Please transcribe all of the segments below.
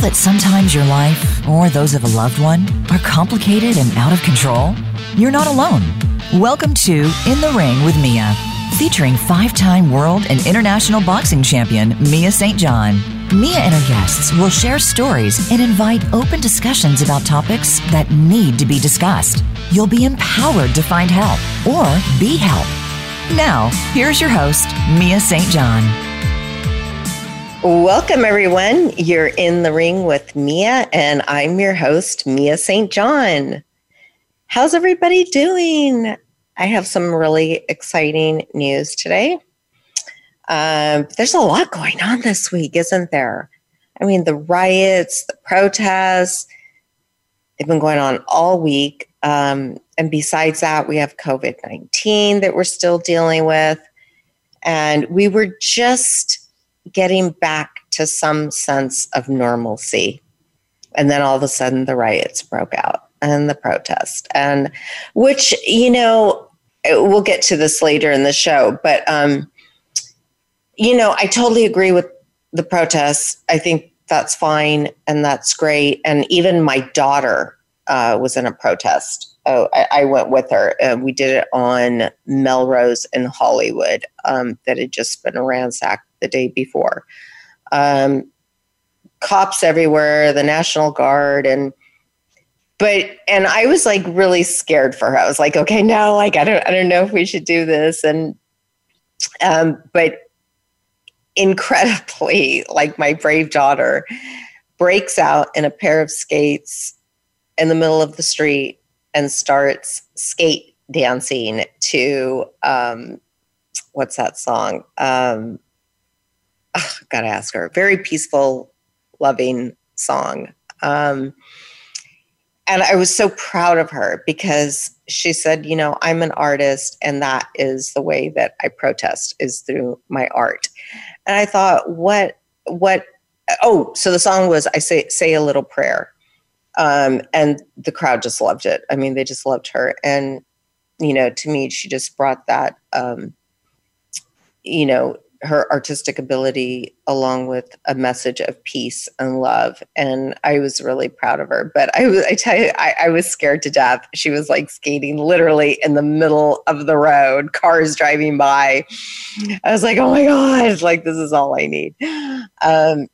that sometimes your life, or those of a loved one, are complicated and out of control? You're not alone. Welcome to In the Ring with Mia, featuring five time world and international boxing champion Mia St. John. Mia and her guests will share stories and invite open discussions about topics that need to be discussed. You'll be empowered to find help or be helped. Now, here's your host, Mia St. John. Welcome, everyone. You're in the ring with Mia, and I'm your host, Mia St. John. How's everybody doing? I have some really exciting news today. Um, there's a lot going on this week, isn't there? I mean, the riots, the protests, they've been going on all week. Um, and besides that, we have COVID 19 that we're still dealing with. And we were just getting back to some sense of normalcy. And then all of a sudden, the riots broke out and the protest, and which, you know, we'll get to this later in the show, but um, you know, I totally agree with the protests. I think that's fine and that's great. And even my daughter uh, was in a protest. Oh, I, I went with her. and we did it on Melrose in Hollywood um, that had just been ransacked the day before. Um, cops everywhere, the National Guard, and but and I was like really scared for her. I was like, okay, no, like I don't, I don't know if we should do this. And um, but incredibly, like my brave daughter breaks out in a pair of skates in the middle of the street and starts skate dancing to um, what's that song? Um, oh, gotta ask her. Very peaceful, loving song. Um, and I was so proud of her because she said, you know, I'm an artist and that is the way that I protest is through my art. And I thought, what, what, oh, so the song was I say, say a little prayer. Um, and the crowd just loved it. I mean, they just loved her. And, you know, to me, she just brought that, um, you know, her artistic ability along with a message of peace and love and i was really proud of her. But i was i tell you I, I, was scared to death. She was like skating literally in the middle of the road cars driving by. I was like oh my god like this is all i need. Um,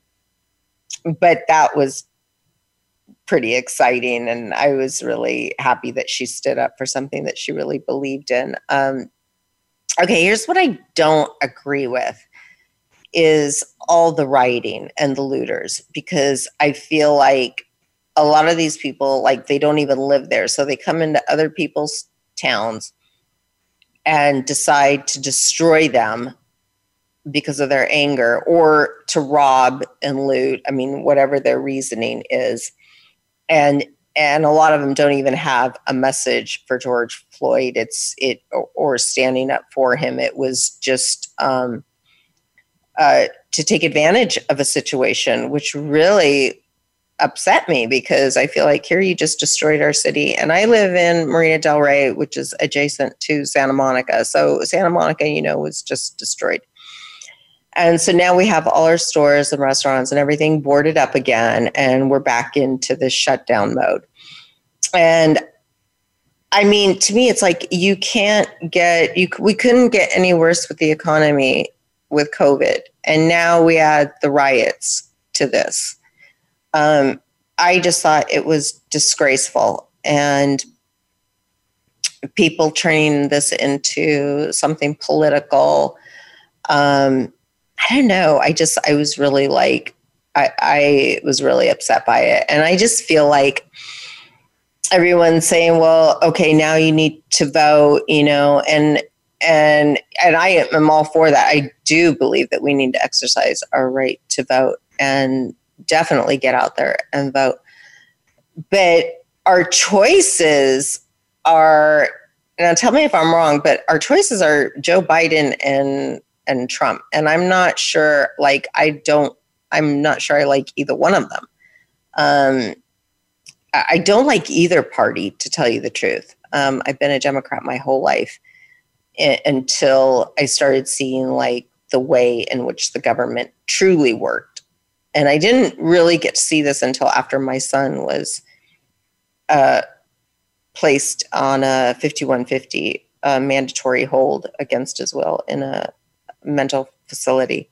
but that was pretty exciting and i was really happy that she stood up for something that she really believed in. Um, Okay, here's what I don't agree with is all the rioting and the looters because I feel like a lot of these people like they don't even live there. So they come into other people's towns and decide to destroy them because of their anger or to rob and loot. I mean whatever their reasoning is. And and a lot of them don't even have a message for George Floyd. It's it or, standing up for him. It was just um, uh, to take advantage of a situation, which really upset me because I feel like here you just destroyed our city. And I live in Marina Del Rey, which is adjacent to Santa Monica. So Santa Monica, you know, was just destroyed. And so now we have all our stores and restaurants and everything boarded up again, and we're back into this shutdown mode. And I mean, to me, it's like you can't get you. We couldn't get any worse with the economy with COVID, and now we add the riots to this. Um, I just thought it was disgraceful, and people turning this into something political. Um, I don't know. I just, I was really like, I, I was really upset by it. And I just feel like everyone's saying, well, okay, now you need to vote, you know, and, and, and I am all for that. I do believe that we need to exercise our right to vote and definitely get out there and vote. But our choices are, now tell me if I'm wrong, but our choices are Joe Biden and and Trump. And I'm not sure, like, I don't, I'm not sure I like either one of them. Um, I don't like either party, to tell you the truth. Um, I've been a Democrat my whole life I- until I started seeing like the way in which the government truly worked And I didn't really get to see this until after my son was uh, placed on a 5150 uh, mandatory hold against his will in a mental facility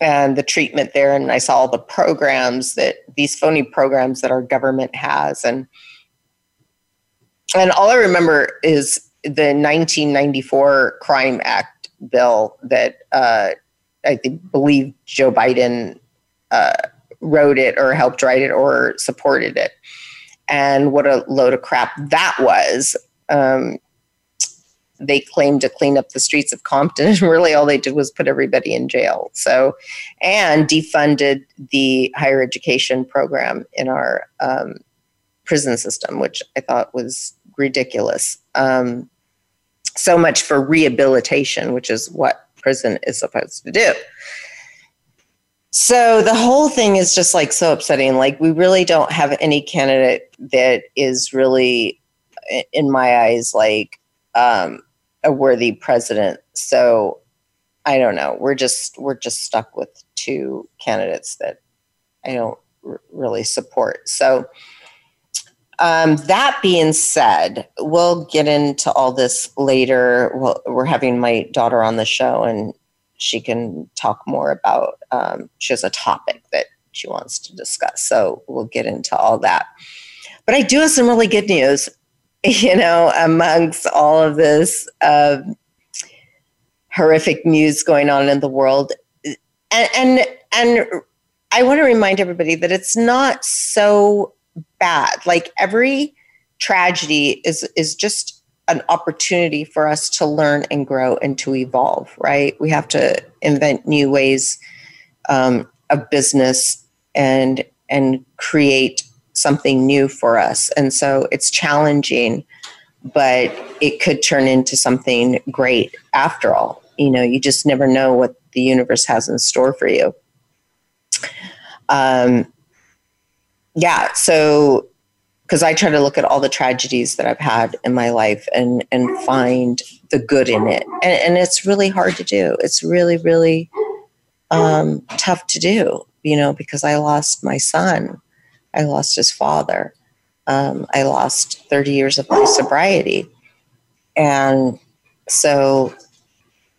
and the treatment there. And i saw all the programs that these phony programs that our government has. And and all i remember is the 1994 crime act bill that uh, i believe joe biden uh, wrote it or helped write it or supported it. And what a load of crap that was. Um, they claimed to clean up the streets of Compton, and really all they did was put everybody in jail. So, and defunded the higher education program in our um, prison system, which I thought was ridiculous. Um, so much for rehabilitation, which is what prison is supposed to do. So the whole thing is just like so upsetting. Like, we really don't have any candidate that is really, in my eyes, like, um, a worthy president. So I don't know. We're just we're just stuck with two candidates that I don't r- really support. So um, that being said, we'll get into all this later. Well, we're having my daughter on the show, and she can talk more about. Um, she has a topic that she wants to discuss, so we'll get into all that. But I do have some really good news. you know, amongst all of this uh, horrific news going on in the world. And, and, and I want to remind everybody that it's not so bad. Like every tragedy is, is just an opportunity for us to learn and grow and to evolve, right? We have to invent new ways um, of business and and create something new for us. And so it's challenging, but it could turn into something great after all. You know, you just never know what the universe has in store for you. Um, yeah, so because I try to look at all the tragedies that I've had in my life and and find the good in it, and, and it's really hard to do. It's really really um, tough to do, you know, because I lost my son I lost his father. Um, I lost 30 years of my sobriety. And so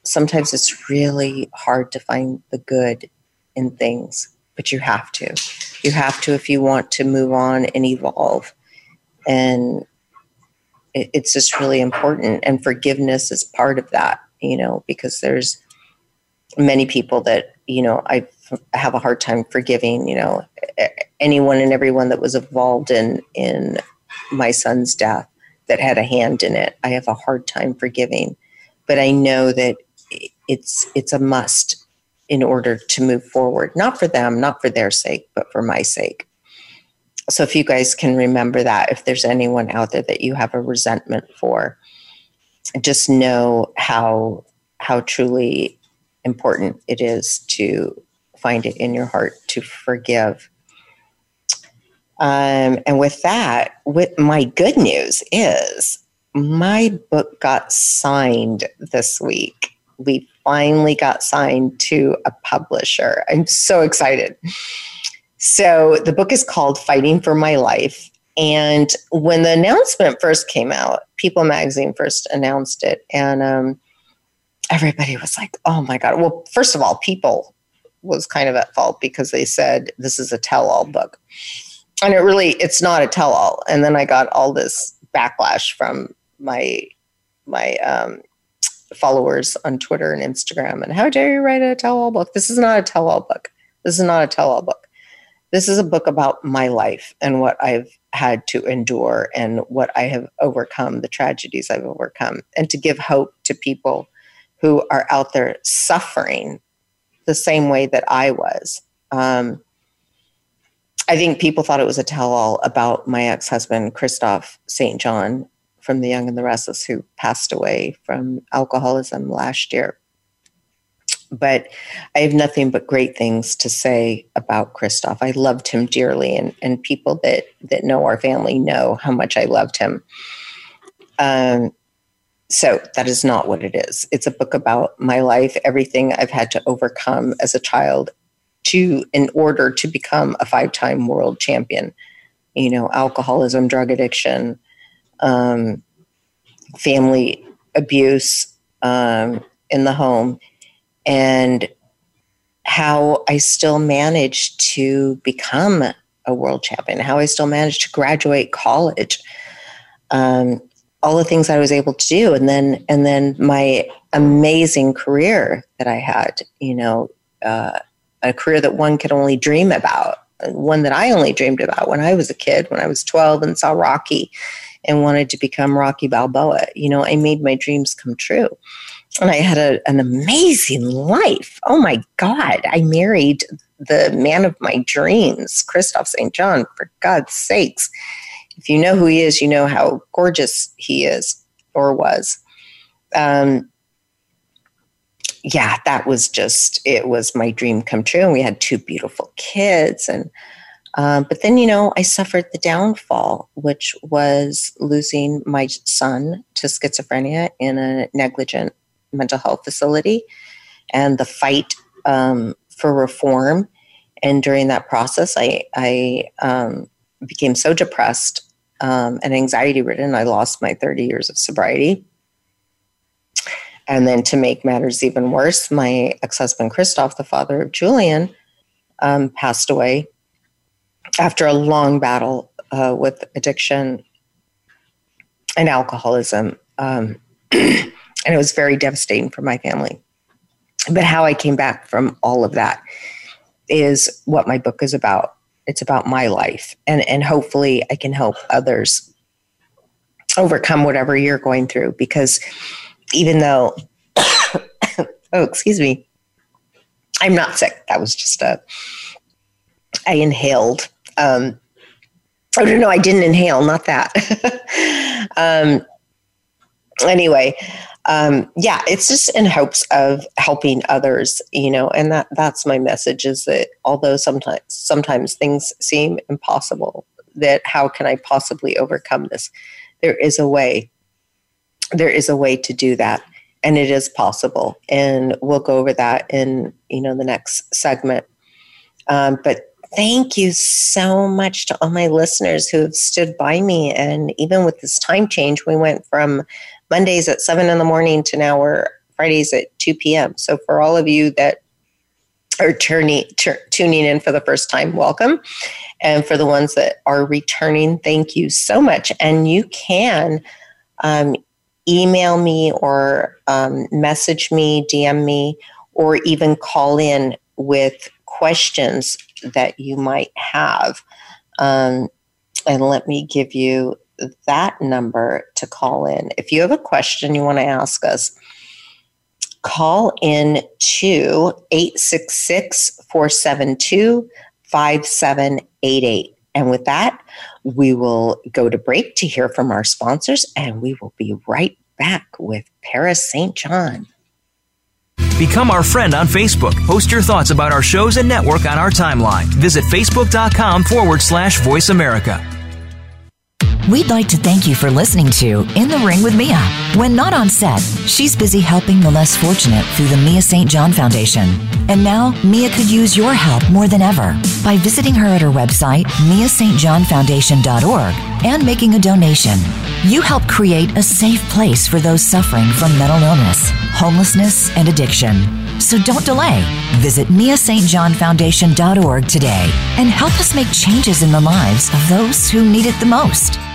sometimes it's really hard to find the good in things, but you have to. You have to if you want to move on and evolve. And it, it's just really important. And forgiveness is part of that, you know, because there's many people that, you know, I have a hard time forgiving, you know, anyone and everyone that was involved in in my son's death that had a hand in it. I have a hard time forgiving, but I know that it's it's a must in order to move forward. Not for them, not for their sake, but for my sake. So if you guys can remember that, if there's anyone out there that you have a resentment for, just know how how truly important it is to find it in your heart to forgive um, and with that, with my good news is my book got signed this week. We finally got signed to a publisher. I'm so excited. So the book is called Fighting for My Life. And when the announcement first came out, People Magazine first announced it, and um, everybody was like, "Oh my god!" Well, first of all, People was kind of at fault because they said this is a tell-all book. And it really it's not a tell-all. And then i got all this backlash from my my um, followers on twitter and instagram and how dare you write a tell-all book? This is not a tell-all book. This is not a tell-all book. This is a book about my life and what i've had to endure and what i have overcome the tragedies i've overcome and to give hope to people who are out there suffering the same way that i was um, I think people thought it was a tell all about my ex husband, Kristoff St. John from The Young and the Restless, who passed away from alcoholism last year. But I have nothing but great things to say about Kristoff. I loved him dearly, and, and people that, that know our family know how much I loved him. Um, so that is not what it is. It's a book about my life, everything I've had to overcome as a child to in order to become a five-time world champion. You know, alcoholism, drug addiction, um, family abuse um, in the home, and how I still managed to become a world champion, how I still managed to graduate college. Um, all the things I was able to do, and then and then my amazing career that I had, you know, uh, a career that one could only dream about, one that I only dreamed about when I was a kid, when I was 12 and saw Rocky and wanted to become Rocky Balboa. You know, I made my dreams come true. And I had a, an amazing life. Oh my God. I married the man of my dreams, Kristoff St. John, for God's sakes. If you know who he is, you know how gorgeous he is or was. Um, yeah, that was just, it was my dream come true. And we had two beautiful kids. And, um, but then, you know, I suffered the downfall, which was losing my son to schizophrenia in a negligent mental health facility and the fight um, for reform. And during that process, I, I um, became so depressed um, and anxiety ridden, I lost my 30 years of sobriety. And then to make matters even worse, my ex husband, Kristoff, the father of Julian, um, passed away after a long battle uh, with addiction and alcoholism. Um, and it was very devastating for my family. But how I came back from all of that is what my book is about. It's about my life. And, and hopefully, I can help others overcome whatever you're going through because even though, oh, excuse me, I'm not sick. That was just a, I inhaled. Um, oh, no, no, I didn't inhale, not that. um, anyway, um, yeah, it's just in hopes of helping others, you know, and that that's my message is that although sometimes sometimes things seem impossible, that how can I possibly overcome this? There is a way there is a way to do that and it is possible and we'll go over that in you know the next segment um, but thank you so much to all my listeners who have stood by me and even with this time change we went from mondays at 7 in the morning to now we're fridays at 2 p.m so for all of you that are turning, tuning in for the first time welcome. And for the ones that are returning thank you so much. And you can um, email me or um, message me, DM me, or even call in with questions that you might have. Um, and let me give you that number to call in. If you have a question you want to ask us, call in to 866 472 5788. And with that, we will go to break to hear from our sponsors, and we will be right back with Paris St. John. Become our friend on Facebook. Post your thoughts about our shows and network on our timeline. Visit facebook.com forward slash voice America. We'd like to thank you for listening to In the Ring with Mia. When not on set, she's busy helping the less fortunate through the Mia St. John Foundation. And now, Mia could use your help more than ever by visiting her at her website, miastjohnfoundation.org, and making a donation. You help create a safe place for those suffering from mental illness, homelessness, and addiction. So don't delay. Visit miastjohnfoundation.org today and help us make changes in the lives of those who need it the most.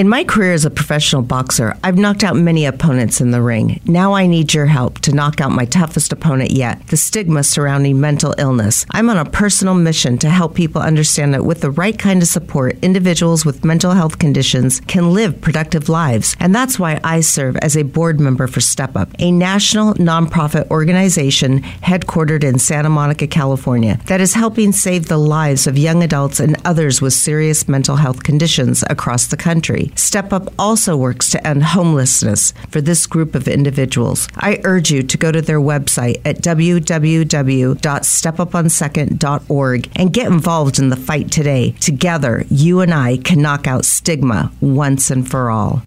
In my career as a professional boxer, I've knocked out many opponents in the ring. Now I need your help to knock out my toughest opponent yet the stigma surrounding mental illness. I'm on a personal mission to help people understand that with the right kind of support, individuals with mental health conditions can live productive lives. And that's why I serve as a board member for Step Up, a national nonprofit organization headquartered in Santa Monica, California, that is helping save the lives of young adults and others with serious mental health conditions across the country. Step Up also works to end homelessness for this group of individuals. I urge you to go to their website at www.stepuponsecond.org and get involved in the fight today. Together, you and I can knock out stigma once and for all.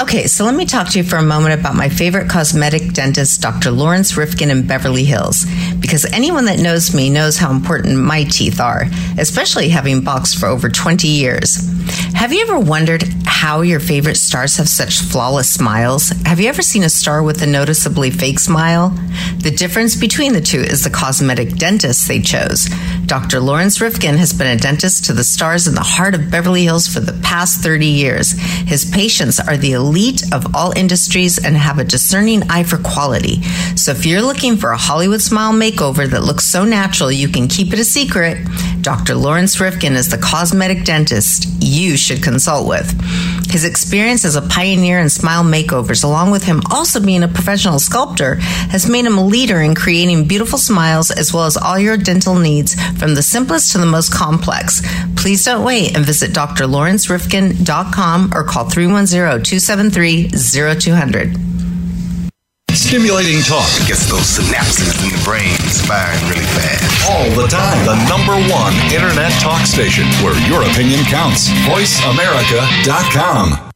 Okay, so let me talk to you for a moment about my favorite cosmetic dentist, Dr. Lawrence Rifkin in Beverly Hills, because anyone that knows me knows how important my teeth are, especially having boxed for over 20 years. Have you ever wondered how your favorite stars have such flawless smiles? Have you ever seen a star with a noticeably fake smile? The difference between the two is the cosmetic dentist they chose. Dr. Lawrence Rifkin has been a dentist to the stars in the heart of Beverly Hills for the past 30 years. His patients are the elite of all industries and have a discerning eye for quality. So if you're looking for a Hollywood smile makeover that looks so natural you can keep it a secret, Dr. Lawrence Rifkin is the cosmetic dentist you should consult with. His experience as a pioneer in smile makeovers, along with him also being a professional sculptor, has made him a leader in creating beautiful smiles as well as all your dental needs from the simplest to the most complex. Please don't wait and visit drlawrencerifkin.com or call 310 273 0200. Stimulating talk gets those synapses in the brain firing really fast. All the time. The number one internet talk station where your opinion counts. VoiceAmerica.com.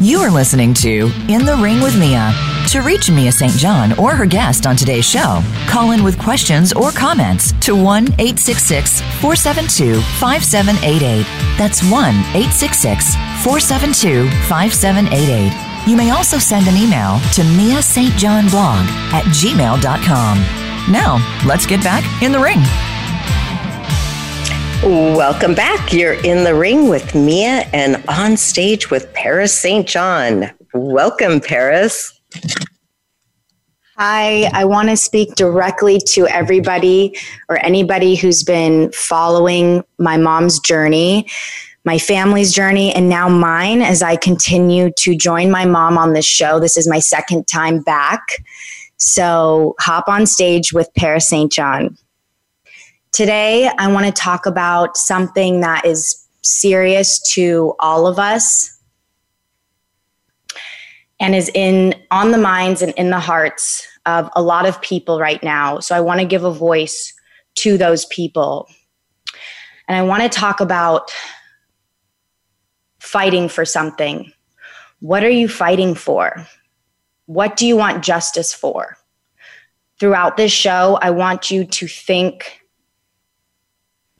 You are listening to In the Ring with Mia. To reach Mia St. John or her guest on today's show, call in with questions or comments to 1 866 472 5788. That's 1 866 472 5788. You may also send an email to Mia St. John blog at gmail.com. Now, let's get back in the ring. Welcome back. You're in the ring with Mia and on stage with Paris St. John. Welcome, Paris. Hi, I want to speak directly to everybody or anybody who's been following my mom's journey, my family's journey, and now mine as I continue to join my mom on this show. This is my second time back. So hop on stage with Paris St. John. Today, I want to talk about something that is serious to all of us and is in on the minds and in the hearts of a lot of people right now. So I want to give a voice to those people. And I want to talk about fighting for something. What are you fighting for? What do you want justice for? Throughout this show, I want you to think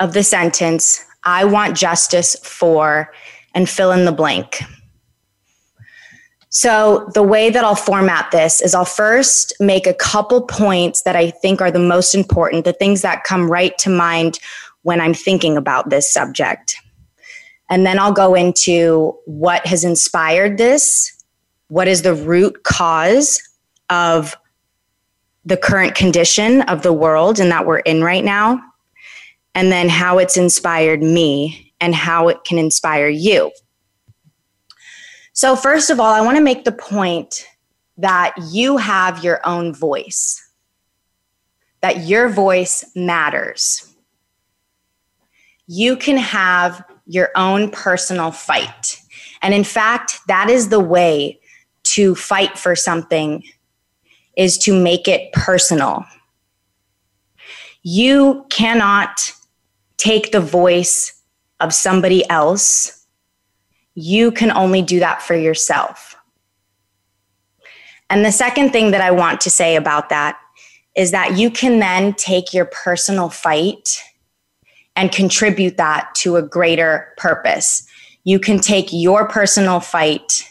of the sentence, I want justice for, and fill in the blank. So, the way that I'll format this is I'll first make a couple points that I think are the most important, the things that come right to mind when I'm thinking about this subject. And then I'll go into what has inspired this, what is the root cause of the current condition of the world and that we're in right now, and then how it's inspired me and how it can inspire you. So, first of all, I want to make the point that you have your own voice, that your voice matters. You can have your own personal fight. And in fact, that is the way to fight for something is to make it personal. You cannot take the voice of somebody else you can only do that for yourself. And the second thing that I want to say about that is that you can then take your personal fight and contribute that to a greater purpose. You can take your personal fight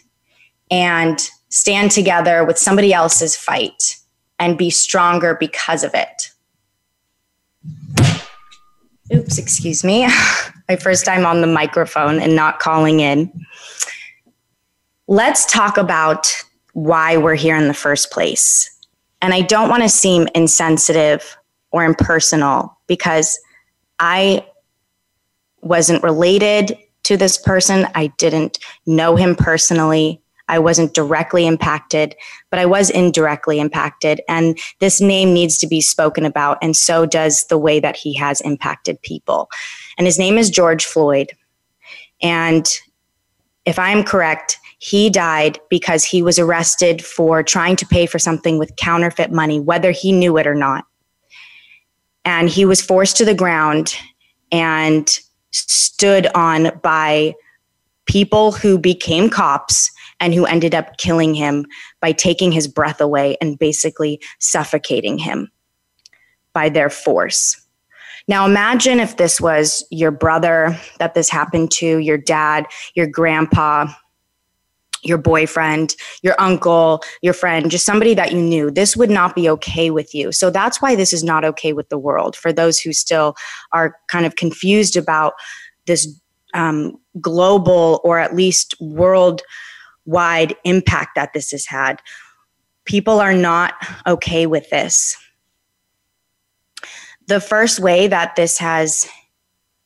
and stand together with somebody else's fight and be stronger because of it. Oops, excuse me. My first time on the microphone and not calling in. Let's talk about why we're here in the first place. And I don't want to seem insensitive or impersonal because I wasn't related to this person. I didn't know him personally. I wasn't directly impacted, but I was indirectly impacted. And this name needs to be spoken about, and so does the way that he has impacted people. And his name is George Floyd. And if I'm correct, he died because he was arrested for trying to pay for something with counterfeit money, whether he knew it or not. And he was forced to the ground and stood on by people who became cops and who ended up killing him by taking his breath away and basically suffocating him by their force. Now, imagine if this was your brother that this happened to, your dad, your grandpa, your boyfriend, your uncle, your friend, just somebody that you knew. This would not be okay with you. So that's why this is not okay with the world. For those who still are kind of confused about this um, global or at least worldwide impact that this has had, people are not okay with this. The first way that this has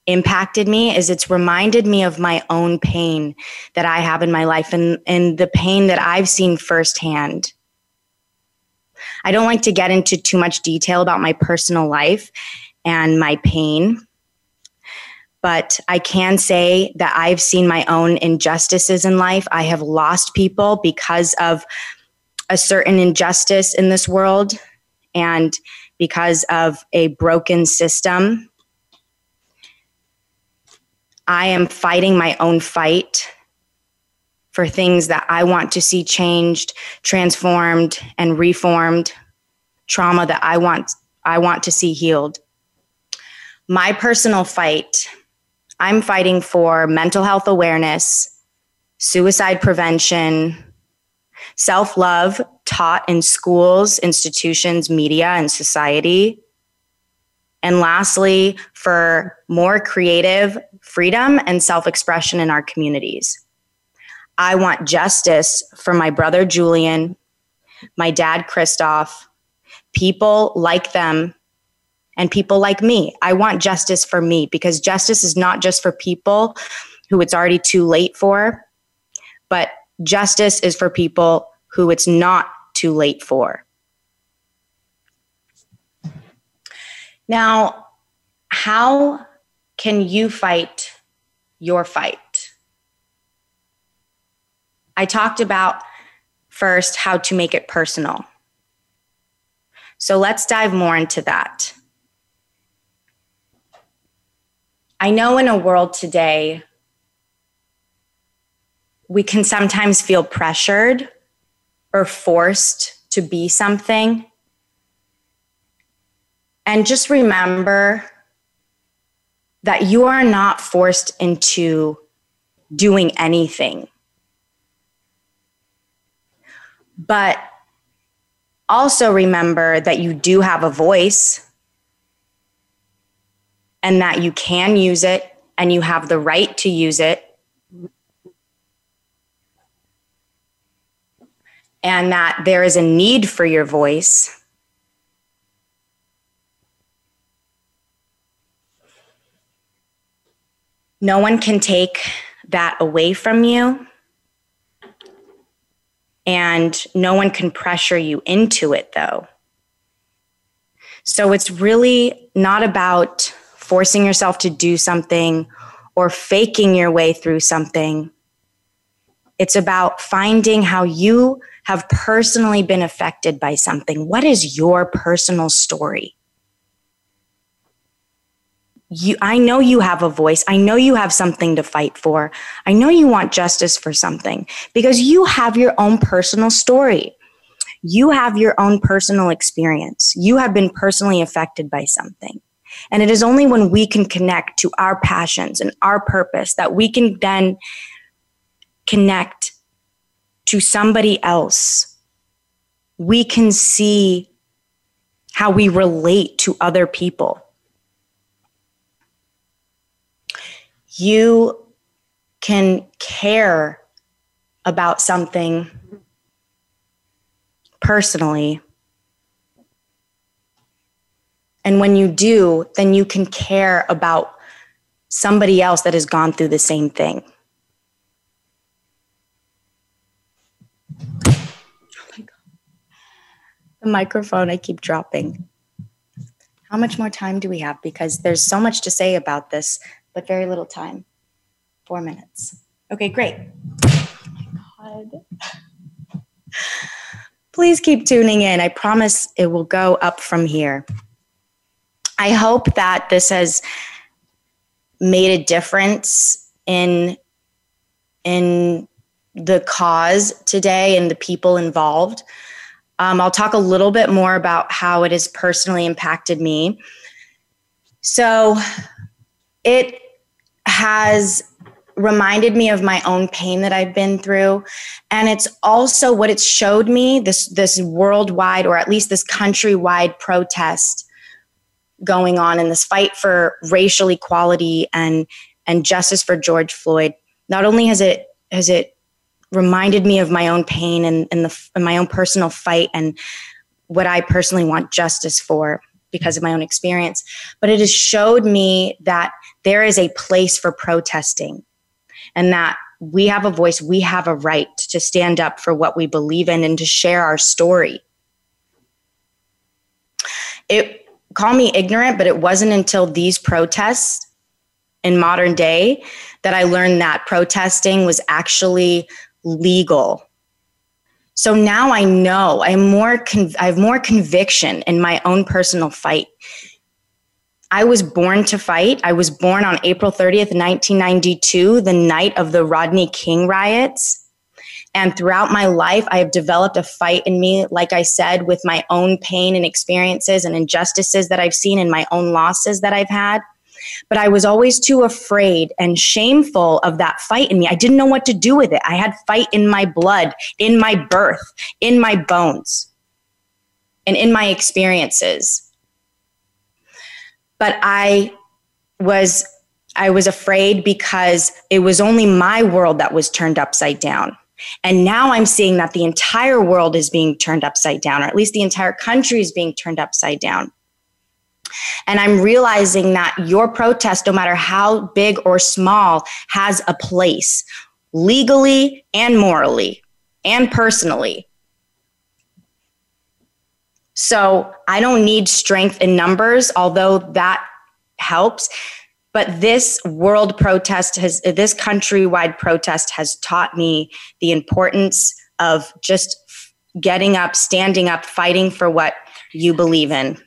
impacted me is it's reminded me of my own pain that I have in my life and, and the pain that I've seen firsthand. I don't like to get into too much detail about my personal life and my pain, but I can say that I've seen my own injustices in life. I have lost people because of a certain injustice in this world and because of a broken system I am fighting my own fight for things that I want to see changed, transformed, and reformed, trauma that I want I want to see healed. My personal fight, I'm fighting for mental health awareness, suicide prevention, self-love taught in schools, institutions, media, and society. And lastly, for more creative freedom and self expression in our communities. I want justice for my brother Julian, my dad Kristoff, people like them, and people like me. I want justice for me because justice is not just for people who it's already too late for, but justice is for people who it's not too late for. Now, how can you fight your fight? I talked about first how to make it personal. So let's dive more into that. I know in a world today, we can sometimes feel pressured or forced to be something. And just remember that you are not forced into doing anything. But also remember that you do have a voice and that you can use it and you have the right to use it. And that there is a need for your voice No one can take that away from you. And no one can pressure you into it, though. So it's really not about forcing yourself to do something or faking your way through something. It's about finding how you have personally been affected by something. What is your personal story? you I know you have a voice. I know you have something to fight for. I know you want justice for something because you have your own personal story. You have your own personal experience. You have been personally affected by something. And it is only when we can connect to our passions and our purpose that we can then connect to somebody else. We can see how we relate to other people you can care about something personally. And when you do, then you can care about somebody else that has gone through the same thing. Oh the microphone I keep dropping. How much more time do we have? Because there's so much to say about this but very little time. Four minutes. Okay, great. Oh my God. Please keep tuning in. I promise it will go up from here. I hope that this has made a difference in in the cause today and the people involved. Um, I'll talk a little bit more about how it has personally impacted me. So, it has reminded me of my own pain that I've been through and it's also what it's showed me this this worldwide or at least this countrywide protest going on in this fight for racial equality and and justice for George Floyd not only has it has it reminded me of my own pain and, and the and my own personal fight and what I personally want justice for because of my own experience but it has showed me that there is a place for protesting and that we have a voice, we have a right to stand up for what we believe in and to share our story. It call me ignorant, but it wasn't until these protests in modern day that I learned that protesting was actually legal. So now I know I'm more I have more conviction in my own personal fight I was born to fight. I was born on April 30th, 1992, the night of the Rodney King riots. And throughout my life, I have developed a fight in me, like I said, with my own pain and experiences and injustices that I've seen and my own losses that I've had. But I was always too afraid and shameful of that fight in me. I didn't know what to do with it. I had fight in my blood, in my birth, in my bones, and in my experiences but I was I was afraid because it was only my world that was turned upside down. And now I'm seeing that the entire world is being turned upside down, or at least the entire country is being turned upside down. And I'm realizing that your protest, no matter how big or small, has a place legally and morally and personally. So I don't need strength in numbers, although that helps. But this world protest has, this countrywide protest has taught me the importance of just getting up, standing up, fighting for what you believe in.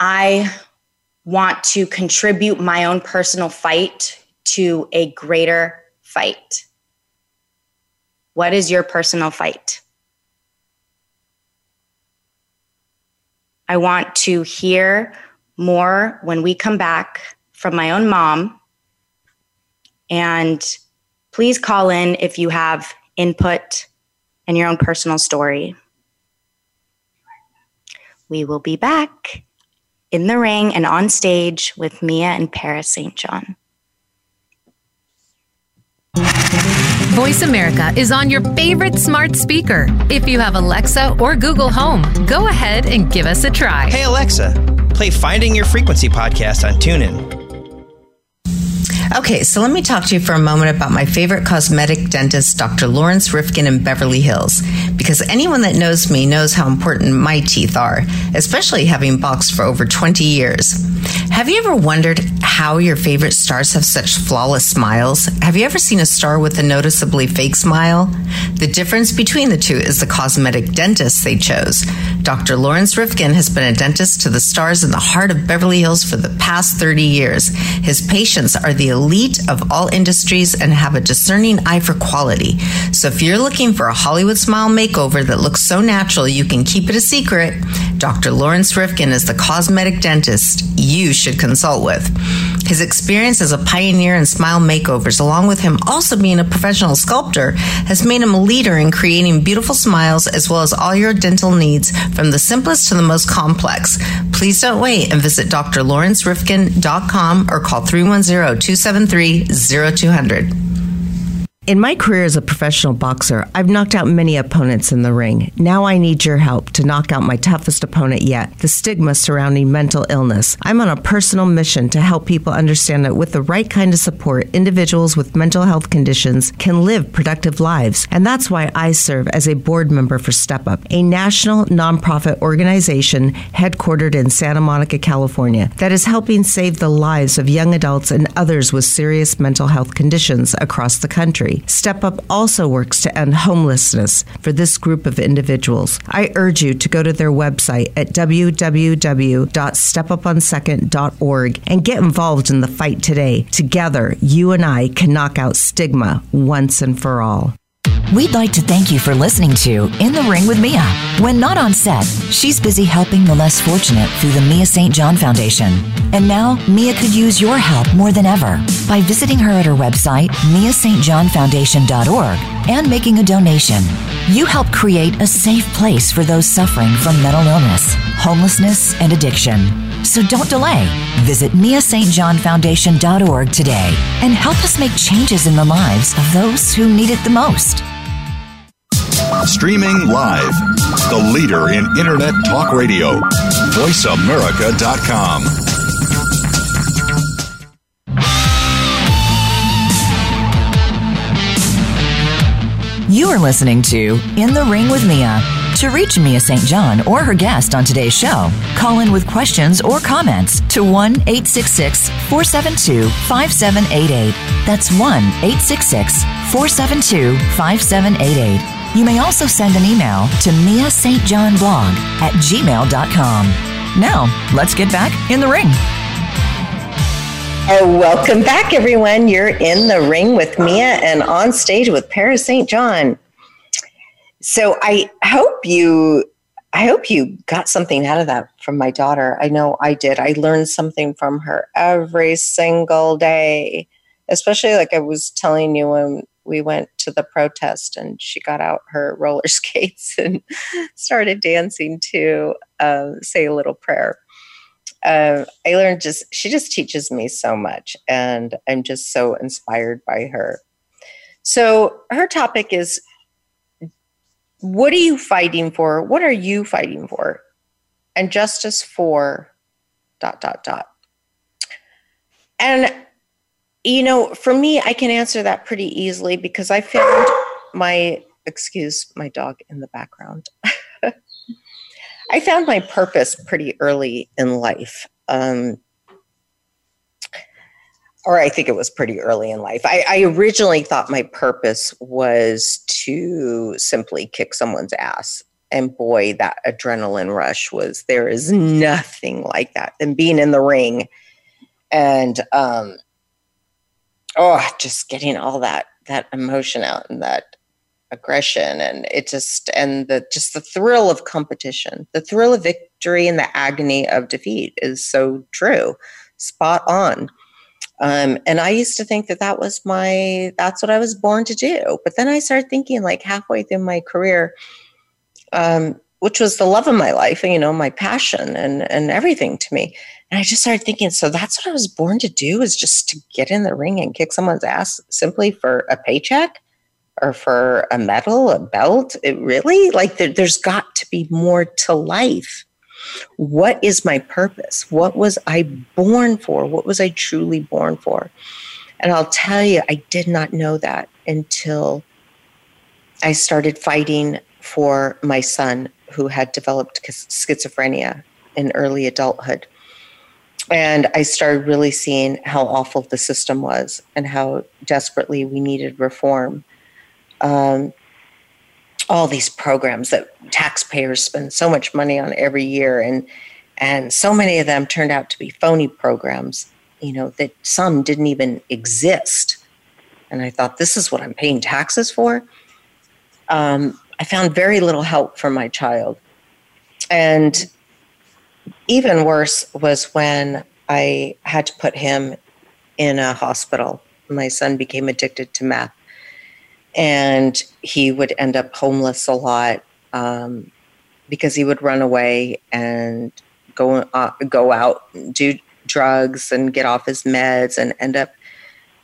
I want to contribute my own personal fight to a greater fight. What is your personal fight? I want to hear more when we come back from my own mom. And please call in if you have input and your own personal story. We will be back in the ring and on stage with Mia and Paris St. John. Voice America is on your favorite smart speaker. If you have Alexa or Google Home, go ahead and give us a try. Hey, Alexa, play Finding Your Frequency podcast on TuneIn. Okay, so let me talk to you for a moment about my favorite cosmetic dentist, Dr. Lawrence Rifkin in Beverly Hills, because anyone that knows me knows how important my teeth are, especially having boxed for over 20 years. Have you ever wondered how your favorite stars have such flawless smiles? Have you ever seen a star with a noticeably fake smile? The difference between the two is the cosmetic dentist they chose. Dr. Lawrence Rifkin has been a dentist to the stars in the heart of Beverly Hills for the past 30 years. His patients are the elite of all industries and have a discerning eye for quality. So if you're looking for a Hollywood smile makeover that looks so natural you can keep it a secret, Dr. Lawrence Rifkin is the cosmetic dentist you should consult with. His experience as a pioneer in smile makeovers, along with him also being a professional sculptor, has made him a leader in creating beautiful smiles as well as all your dental needs, from the simplest to the most complex. Please don't wait and visit drlawrencerifkin.com or call 310 273 0200. In my career as a professional boxer, I've knocked out many opponents in the ring. Now I need your help to knock out my toughest opponent yet the stigma surrounding mental illness. I'm on a personal mission to help people understand that with the right kind of support, individuals with mental health conditions can live productive lives. And that's why I serve as a board member for Step Up, a national nonprofit organization headquartered in Santa Monica, California, that is helping save the lives of young adults and others with serious mental health conditions across the country. Step Up also works to end homelessness for this group of individuals. I urge you to go to their website at www.stepuponsecond.org and get involved in the fight today. Together, you and I can knock out stigma once and for all. We'd like to thank you for listening to In the Ring with Mia. When not on set, she's busy helping the less fortunate through the Mia St. John Foundation. And now, Mia could use your help more than ever by visiting her at her website, miastjohnfoundation.org, and making a donation. You help create a safe place for those suffering from mental illness, homelessness, and addiction. So don't delay. Visit miastjohnfoundation.org today and help us make changes in the lives of those who need it the most. Streaming live. The leader in Internet talk radio. VoiceAmerica.com. You are listening to In the Ring with Mia. To reach Mia St. John or her guest on today's show, call in with questions or comments to 1 866 472 5788. That's 1 866 472 5788 you may also send an email to Mia St. John blog at gmail.com. Now, let's get back in the ring. Oh, welcome back, everyone. You're in the ring with Mia and on stage with Paris St. John. So I hope you I hope you got something out of that from my daughter. I know I did. I learned something from her every single day. Especially like I was telling you when we went to the protest and she got out her roller skates and started dancing to uh, say a little prayer. Uh, I learned just, she just teaches me so much and I'm just so inspired by her. So her topic is what are you fighting for? What are you fighting for? And justice for dot, dot, dot. And you know, for me, I can answer that pretty easily because I found my, excuse my dog in the background. I found my purpose pretty early in life. Um, or I think it was pretty early in life. I, I, originally thought my purpose was to simply kick someone's ass. And boy, that adrenaline rush was there is nothing like that than being in the ring and um, oh, just getting all that that emotion out and that aggression. And it just and the just the thrill of competition the thrill of victory and the agony of defeat is so true. Spot on. Um, and i used to think that that was my that's what i was born to do. But then i started thinking like halfway through my career um, which was the love of my life you know my passion and and everything to me and I just started thinking, so that's what I was born to do is just to get in the ring and kick someone's ass simply for a paycheck or for a medal, a belt. It really like there, there's got to be more to life. What is my purpose? What was I born for? What was I truly born for? And I'll tell you, I did not know that until I started fighting for my son who had developed schizophrenia in early adulthood and I started really seeing how awful the system was and how desperately we needed reform. Um, all these programs that taxpayers spend so much money on every year, and and so many of them turned out to be phony programs. You know that some didn't even exist, and I thought this is what I'm paying taxes for. Um, I found very little help for my child, and even worse was when I had to put him in a hospital. My son became addicted to meth, and he would end up homeless a lot um, because he would run away and go uh, go out, do drugs, and get off his meds, and end up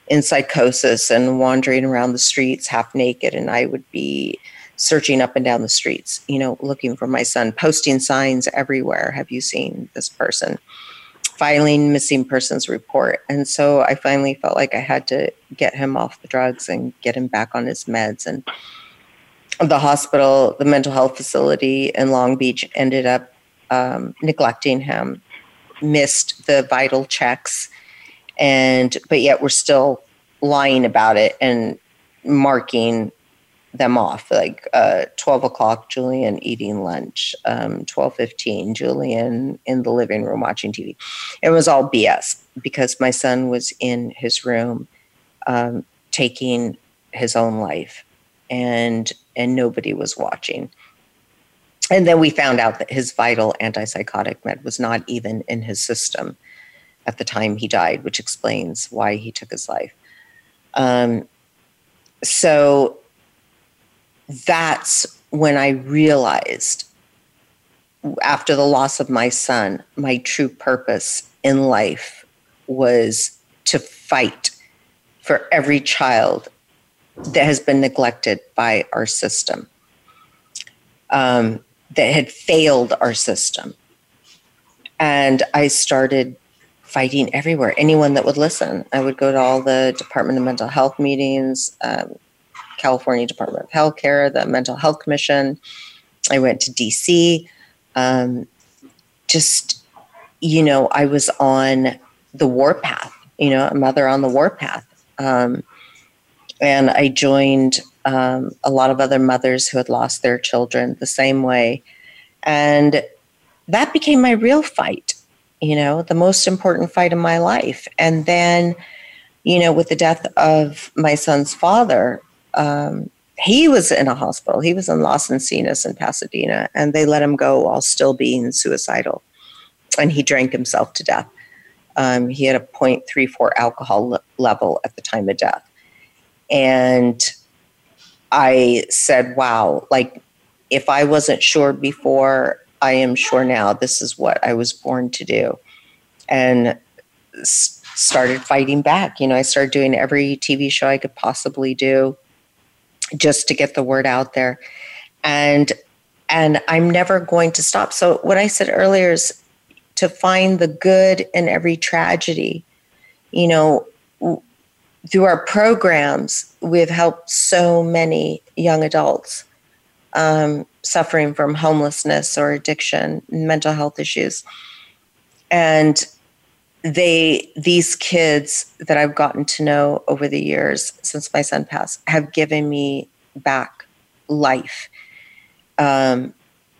in psychosis and wandering around the streets half naked. And I would be searching up and down the streets, you know, looking for my son, posting signs everywhere. Have you seen this person? Filing missing persons report. And so I finally felt like I had to get him off the drugs and get him back on his meds. And the hospital, the mental health facility in Long Beach ended up um, neglecting him, missed the vital checks, and but yet we're still lying about it and marking them off like uh, 12 o'clock julian eating lunch um, 12.15 julian in the living room watching tv it was all bs because my son was in his room um, taking his own life and and nobody was watching. And then we found out that his vital antipsychotic med was not even in his system at the time he died which explains why he took his life. Um, so that's when I realized after the loss of my son, my true purpose in life was to fight for every child that has been neglected by our system, um, that had failed our system. And I started fighting everywhere. Anyone that would listen, I would go to all the Department of Mental Health meetings, um, California Department of Healthcare, the Mental Health Commission. I went to DC. Um, just, you know, I was on the warpath, you know, a mother on the warpath. Um, and I joined um, a lot of other mothers who had lost their children the same way. And that became my real fight, you know, the most important fight in my life. And then, you know, with the death of my son's father, um, he was in a hospital. He was in Las Encinas in Pasadena, and they let him go while still being suicidal. And he drank himself to death. Um, he had a 0.34 alcohol le- level at the time of death. And I said, wow, like if I wasn't sure before, I am sure now this is what I was born to do. And s- started fighting back. You know, I started doing every TV show I could possibly do just to get the word out there. And and I'm never going to stop. So what I said earlier is to find the good in every tragedy. You know, through our programs, we've helped so many young adults um, suffering from homelessness or addiction, mental health issues, and they these kids that I've gotten to know over the years since my son passed have given me back life. Um,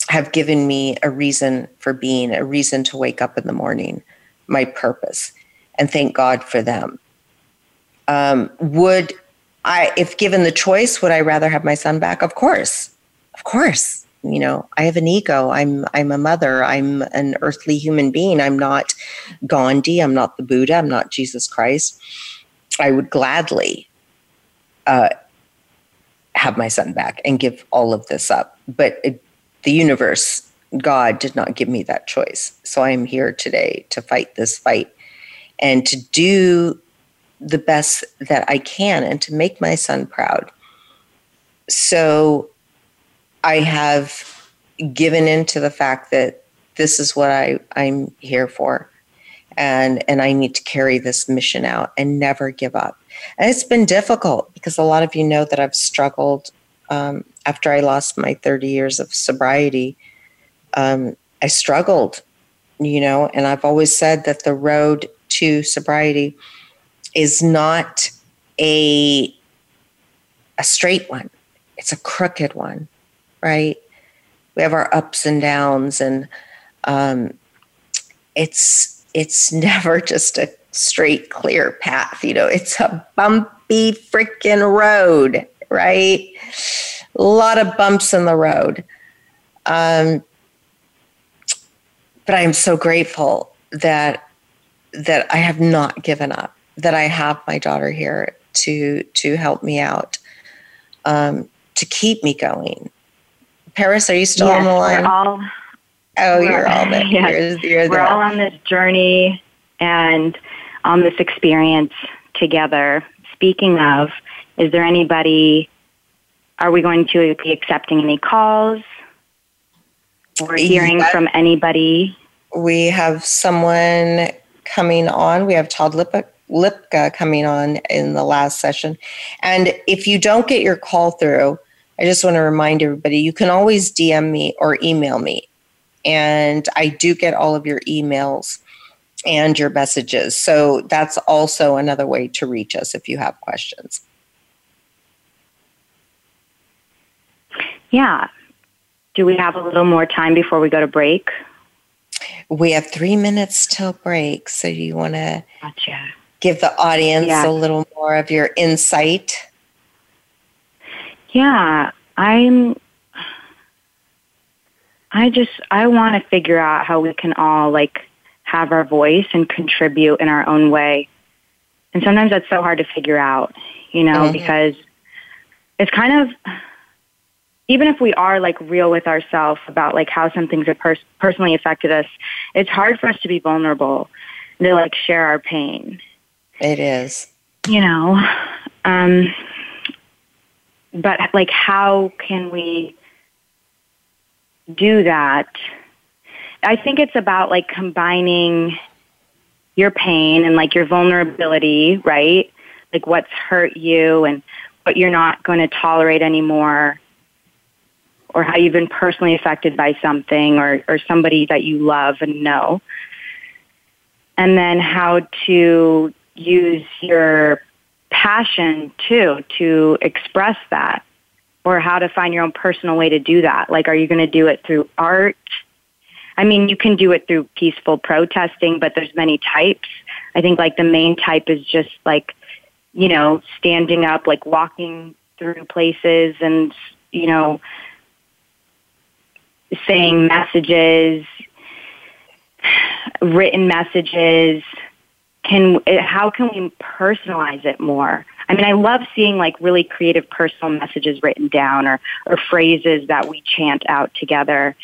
have given me a reason for being, a reason to wake up in the morning, my purpose, and thank God for them. Um, would I, if given the choice, would I rather have my son back? Of course, of course you know i have an ego. I'm i'm a mother. I'm an earthly human being. I'm not gandhi. I'm not the buddha. I'm not jesus christ. I would gladly uh, have my son back and give all of this up. But it, the universe god did not give me that choice. So i'm here today to fight this fight and to do the best that i can and to make my son proud. So I have given into the fact that this is what I, I'm here for. And, and I need to carry this mission out and never give up. And it's been difficult because a lot of you know that I've struggled um, after I lost my 30 years of sobriety. Um, I struggled, you know, and I've always said that the road to sobriety is not a a straight one. It's a crooked one right? We have our ups and downs, and um, it's it's never just a straight, clear path. You know, it's a bumpy freaking road, right? A lot of bumps in the road. Um, but I am so grateful that that I have not given up. That I have my daughter here to to help me out, um, to keep me going, Paris, are you still yes, on the line? We're all, oh, you're all there. Yes, you're, you're we're there. all on this journey and on this experience together. Speaking of, is there anybody, are we going to be accepting any calls or hearing Yeah. from anybody? We have someone coming on. We have Todd Lipka coming on in the last session. And if you don't get your call through, I just want to remind everybody you can always DM me or email me. And I do get all of your emails and your messages. So that's also another way to reach us if you have questions. Yeah. Do we have a little more time before we go to break? We have three minutes till break. So you want to gotcha. give the audience yeah. a little more of your insight? Yeah, I'm. I just I want to figure out how we can all like have our voice and contribute in our own way. And sometimes that's so hard to figure out, you know, mm-hmm. because it's kind of even if we are like real with ourselves about like how some things have pers- personally affected us, it's hard for us to be vulnerable to like share our pain. It is. You know, um, but like, how can we do that? I think it's about like combining your pain and like your vulnerability, right? Like what's hurt you and what you're not going to tolerate anymore or how you've been personally affected by something or, or somebody that you love and know. And then how to use your passion too to express that or how to find your own personal way to do that. Like, are you going to do it through art? I mean, you can do it through peaceful protesting, but there's many types. I think like the main type is just like, you know, standing up, like walking through places and, you know, saying messages, written messages. Can how can we personalize it more? I mean, I love seeing like really creative personal messages written down or or phrases that we chant out together.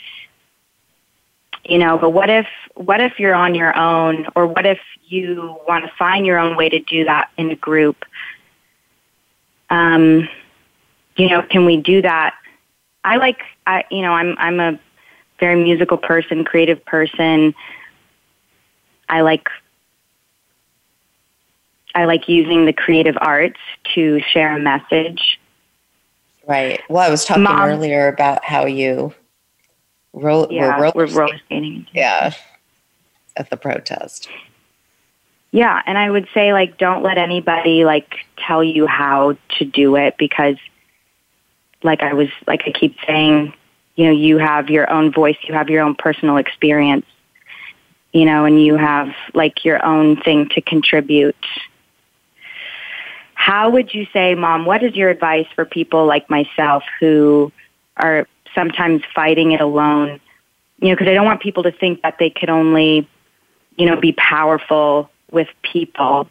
You know, but what if what if you're on your own or what if you want to find your own way to do that in a group? Um, you know, can we do that I like I you know I'm I'm a very musical person, creative person. I like I like using the creative arts to share a message. Right. Well, I was talking Mom, earlier about how you roll yeah, roller, we're roller skating. Yeah. At the protest. Yeah, and I would say like don't let anybody like tell you how to do it because like I was like I keep saying, you know, you have your own voice, you have your own personal experience, you know, and you have like your own thing to contribute. How would you say, mom, what is your advice for people like myself who are sometimes fighting it alone? You know, because I don't want people to think that they could only, you know, be powerful with people.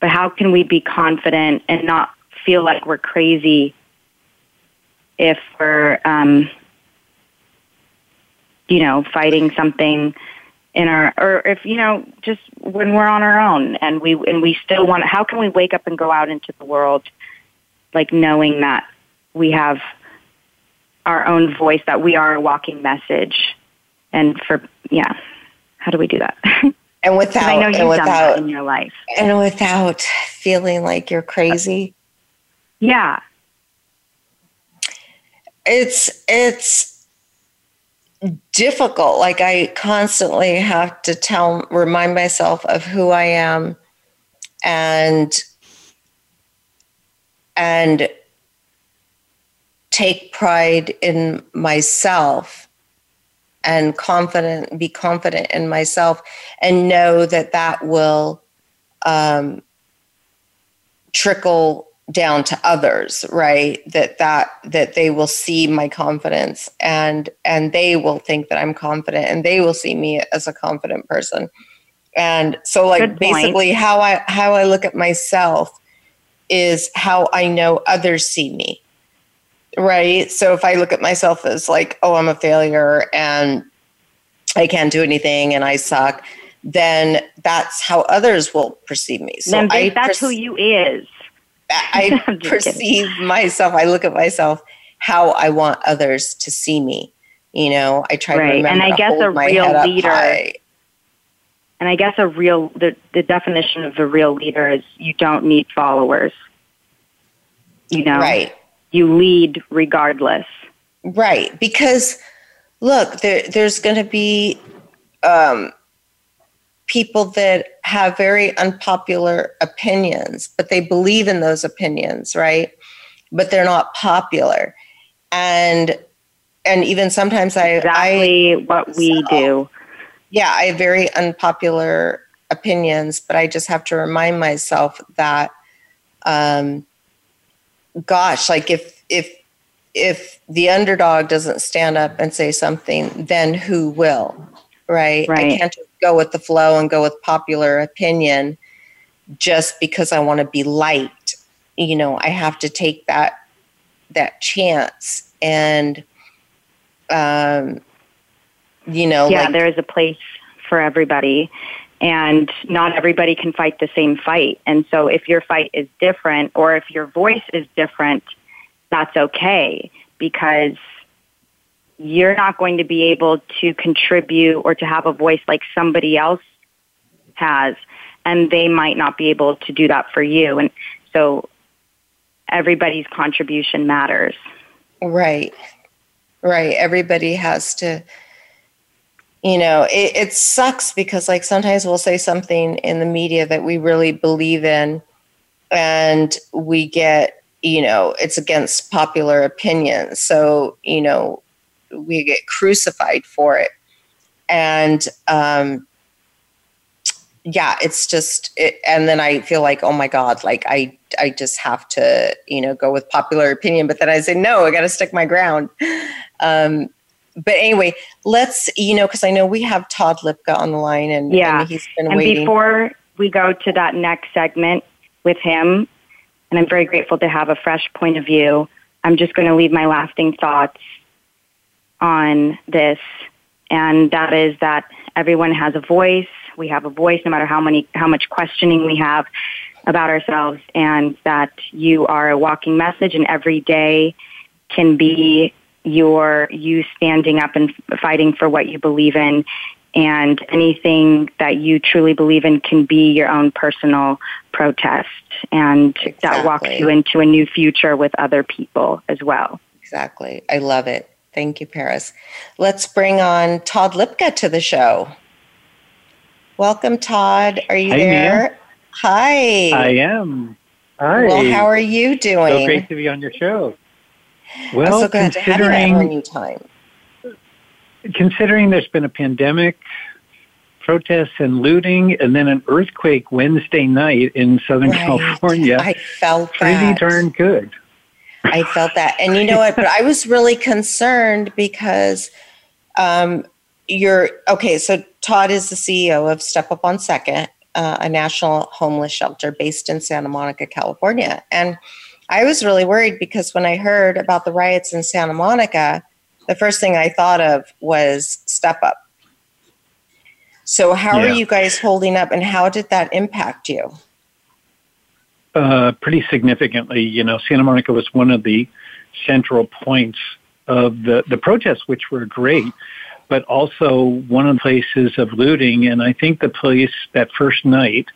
But how can we be confident and not feel like we're crazy if we're, um, you know, fighting something in our, or if, you know, just when we're on our own and we, and we still want, how can we wake up and go out into the world like knowing that we have our own voice, that we are a walking message. And for, yeah, how do we do that? And without, I know you've without, done that in your life. And without feeling like you're crazy. Yeah it's it's difficult. Like i constantly have to tell remind myself of who i am and and take pride in myself and confident be confident in myself and know that that will um, trickle down to others right? That that that they will see my confidence and and they will think that i'm confident and they will see me as a confident person. And so like basically how i how i look at myself is how i know others see me right? So if i look at myself as like oh i'm a failure and i can't do anything and i suck then that's how others will perceive me. So then I that's who you is I perceive kidding. myself, I look at myself how I want others to see me. You know, I try right. to remember and I guess a real leader. And I guess a real the, the definition of a real leader is you don't need followers. You know, right? You lead regardless. Right, because look, there, there's going to be um, people that have very unpopular opinions, but they believe in those opinions, right? But they're not popular. and and even sometimes I exactly I, what we so, do. Yeah, I have very unpopular opinions, but I just have to remind myself that, um, gosh, like if if if the underdog doesn't stand up and say something, then who will? Right? right. I can't just go with the flow and go with popular opinion just because I want to be liked. You know, I have to take that that chance and um you know yeah like, there is a place for everybody and not everybody can fight the same fight and so if your fight is different or if your voice is different that's okay because you're not going to be able to contribute or to have a voice like somebody else has and they might not be able to do that for you. And so everybody's contribution matters. Right. Right. Everybody has to you know it, it sucks because like sometimes we'll say something in the media that we really believe in and we get you know it's against popular opinion. So you know we get crucified for it. And um yeah it's just it, and then i feel like oh my god like i i just have to you know go with popular opinion. But then i say no i got to stick my ground. Um but anyway let's you know because i know we have todd lipka on the line and yeah. and he's been and waiting. before we go to that next segment with him and I'm very grateful to have a fresh point of view. I'm just going to leave my lasting thoughts on this, and that is that everyone has a voice. We have a voice no matter how many how much questioning we have about ourselves, and that you are a walking message, and every day can be your you standing up and fighting for what you believe in and anything that you truly believe in can be your own personal protest and exactly. that walks you into a new future with other people as well exactly i love it thank you paris. Let's bring on todd lipka to the show. Welcome todd. Are you Hi, there? Mia. hi. I am. Hi. well how are you doing? so great to be on your show. Well I'm so glad to have you new time considering there's been a pandemic, protests and looting, and then an earthquake Wednesday night in Southern right. California, I felt pretty that. darn good. I felt that, and you know what? But I was really concerned because um, you're okay. So Todd is the CEO of Step Up on Second, uh, a national homeless shelter based in Santa Monica, California, and I was really worried because when I heard about the riots in Santa Monica, the first thing I thought of was Step Up. So, how yeah. are you guys holding up, and how did that impact you? Uh, pretty significantly. You know, Santa Monica was one of the central points of the, the protests, which were great, but also one of the places of looting. And I think the police that first night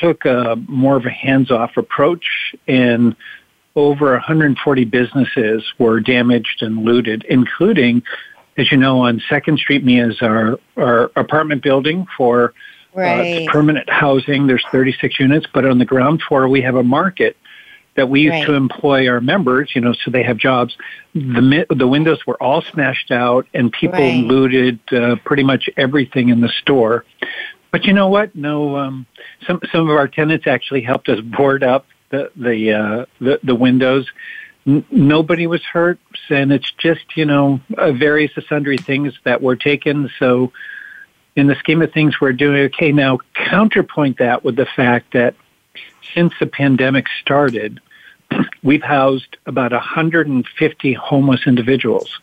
took a more of a hands off approach and over 140 businesses were damaged and looted, including, as you know, on Second Street, Mia's our, our apartment building for right. uh, permanent housing. There's 36 units, but on the ground floor we have a market that we used right. to employ our members, you know, so they have jobs. The the windows were all smashed out, and people right. looted uh, pretty much everything in the store. But you know what? No, um, some some of our tenants actually helped us board up the the uh, the, the windows. N- nobody was hurt, and it's just you know uh, various sundry things that were taken. So, in the scheme of things, we're doing okay. Now, counterpoint that with the fact that since the pandemic started, we've housed about 150 homeless individuals.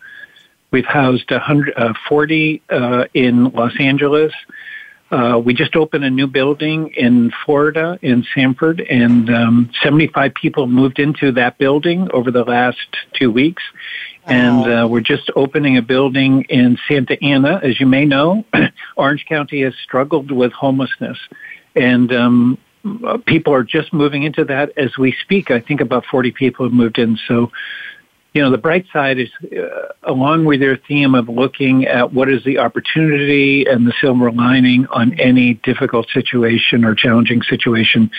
We've housed 140 uh, uh, in Los Angeles. Uh, we just opened a new building in Florida, in Sanford, and um, 75 people moved into that building over the last two weeks. And uh, we're just opening a building in Santa Ana. As you may know, Orange County has struggled with homelessness. And um, people are just moving into that as we speak. I think about 40 people have moved in. So you know, the bright side is uh, along with their theme of looking at what is the opportunity and the silver lining on any difficult situation or challenging situation.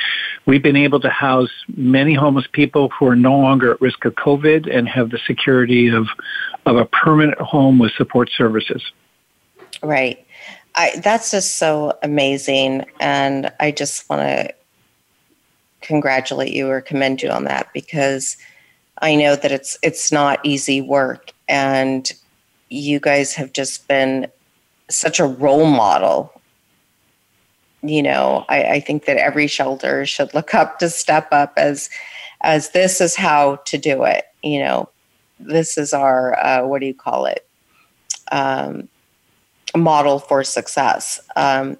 We've been able to house many homeless people who are no longer at risk of COVID and have the security of, of a permanent home with support services. Right. I, that's just so amazing. And I just want to congratulate you or commend you on that because – I know that it's it's not easy work, and you guys have just been such a role model. You know, I, I think that every shelter should look up to step up as as this is how to do it. You know, this is our uh, what do you call it? Um, model for success. Um,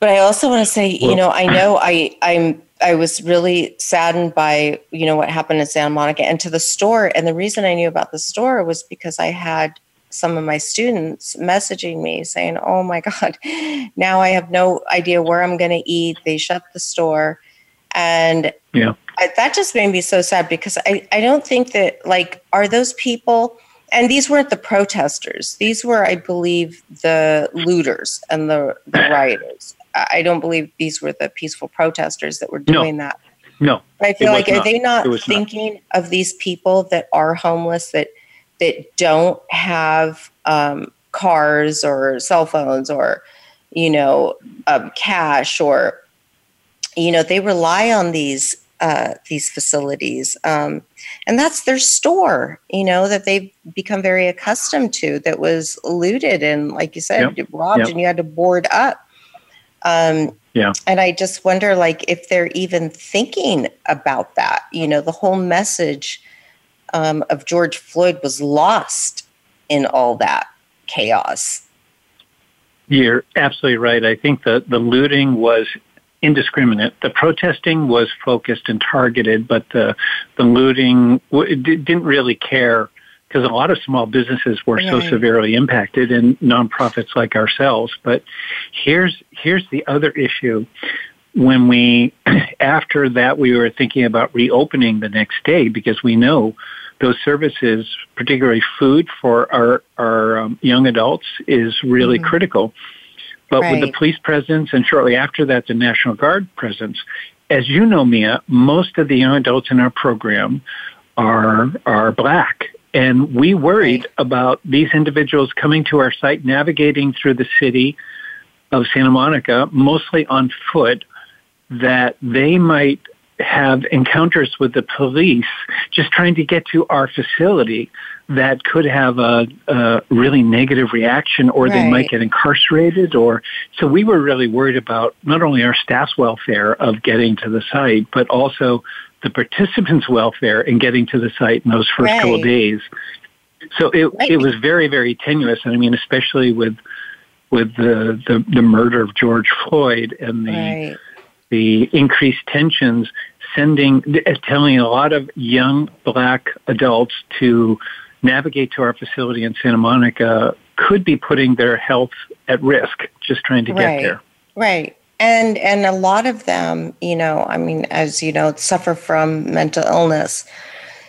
but I also want to say, you know, I know I I'm I was really saddened by you know what happened in Santa Monica and to the store. And the reason I knew about the store was because I had some of my students messaging me saying, "Oh my God, now I have no idea where I'm going to eat. They shut the store," and yeah, I, that just made me so sad because I I don't think that like are those people. And these weren't the protesters. These were, I believe, the looters and the, the rioters. I don't believe these were the peaceful protesters that were doing no. that. No. I feel like are they not thinking not. of these people that are homeless that that don't have um, cars or cell phones or you know um, cash or you know they rely on these uh, these facilities um, and that's their store you know that they've become very accustomed to that was looted and like you said yep. robbed yep. and you had to board up um, yeah. And I just wonder, like, if they're even thinking about that. You know, the whole message um, of George Floyd was lost in all that chaos. You're absolutely right. I think the, the looting was indiscriminate. The protesting was focused and targeted, but the the looting w- didn't really care because a lot of small businesses were right. so severely impacted and nonprofits like ourselves. But here's here's the other issue. When we after that we were thinking about reopening the next day because we know those services, particularly food for our our um, young adults, is really mm-hmm. critical. But right. with the police presence and shortly after that the National Guard presence, as you know, Mia, most of the young adults in our program are are black and we worried about these individuals coming to our site, navigating through the city of Santa Monica, mostly on foot, that they might have encounters with the police just trying to get to our facility that could have a, a really negative reaction or right. they might get incarcerated or so we were really worried about not only our staff's welfare of getting to the site but also the participants' welfare in getting to the site in those first right. couple of days. So it right. it was very very tenuous, and I mean especially with with the the, the murder of George Floyd and the right. the increased tensions, sending uh, telling a lot of young black adults to navigate to our facility in Santa Monica could be putting their health at risk just trying to get there. Right and and a lot of them you know i mean as you know suffer from mental illness.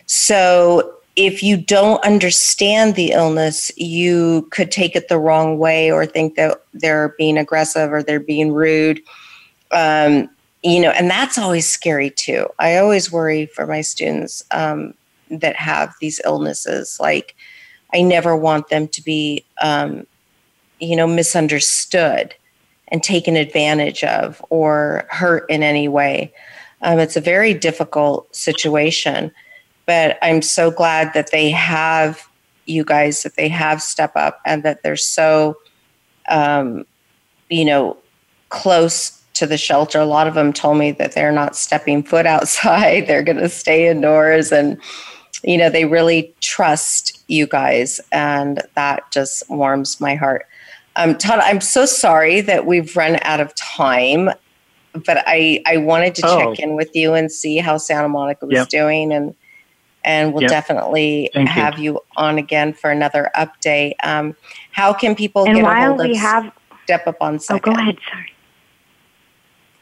So if you don't understand the illness you could take it the wrong way or think that they're being aggressive or they're being rude. Um, you know and that's always scary too. I always worry for my students um, that have these illnesses. Like i never want them to be um, you know misunderstood and taken advantage of or hurt in any way. Um, it's a very difficult situation, but I'm so glad that they have you guys, that they have step up and that they're so, um, you know, close to the shelter. A lot of them told me that they're not stepping foot outside, they're going to stay indoors and, you know, they really trust you guys. And that just warms my heart. Um, Todd, I'm so sorry that we've run out of time, but I, I wanted to oh. check in with you and see how Santa Monica was yep. doing, and and we'll yep. definitely Thank have you. you. on again for another update. Um, how can people and get while a hold we of have Step Up on Second? Oh, go ahead. Sorry.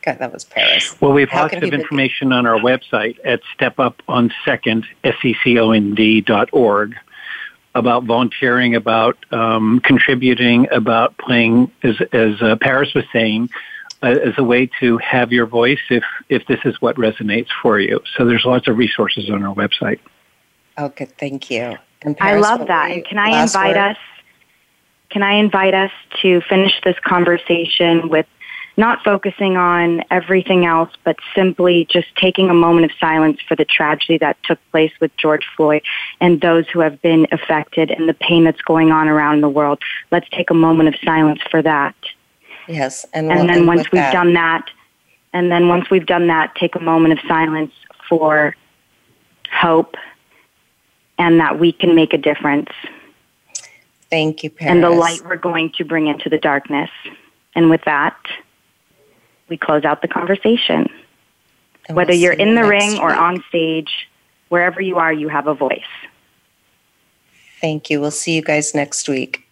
God, that was Paris. Well, we have How lots of people- information on our website at step stepuponsecond, S-E-C-O-N-D dot org about volunteering, about um, contributing, about playing, as, as uh, Paris was saying, uh, as a way to have your voice if, if this is what resonates for you. So there's lots of resources on our website. Okay, thank you. And I love that. And can I invite word? us? Can I invite us to finish this conversation with not focusing on everything else, but simply just taking a moment of silence for the tragedy that took place with George Floyd and those who have been affected and the pain that's going on around the world. Let's take a moment of silence for that. Yes, and, And we'll then once we've that. done that, and then once we've done that, take a moment of silence for hope and that we can make a difference Thank you, Paris. and the light we're going to bring into the darkness. And with that, we close out the conversation. And Whether we'll you're in the next ring or on stage, wherever you are, you have a voice. Thank you. We'll see you guys next week.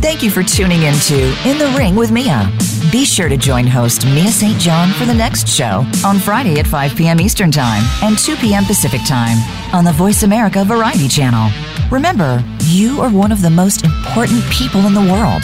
Thank you for tuning into In the Ring with Mia. Be sure to join host Mia St. John for the next show on Friday at 5 p.m. Eastern Time and 2 p.m. Pacific Time on the Voice America Variety Channel. Remember, you are one of the most important people in the world.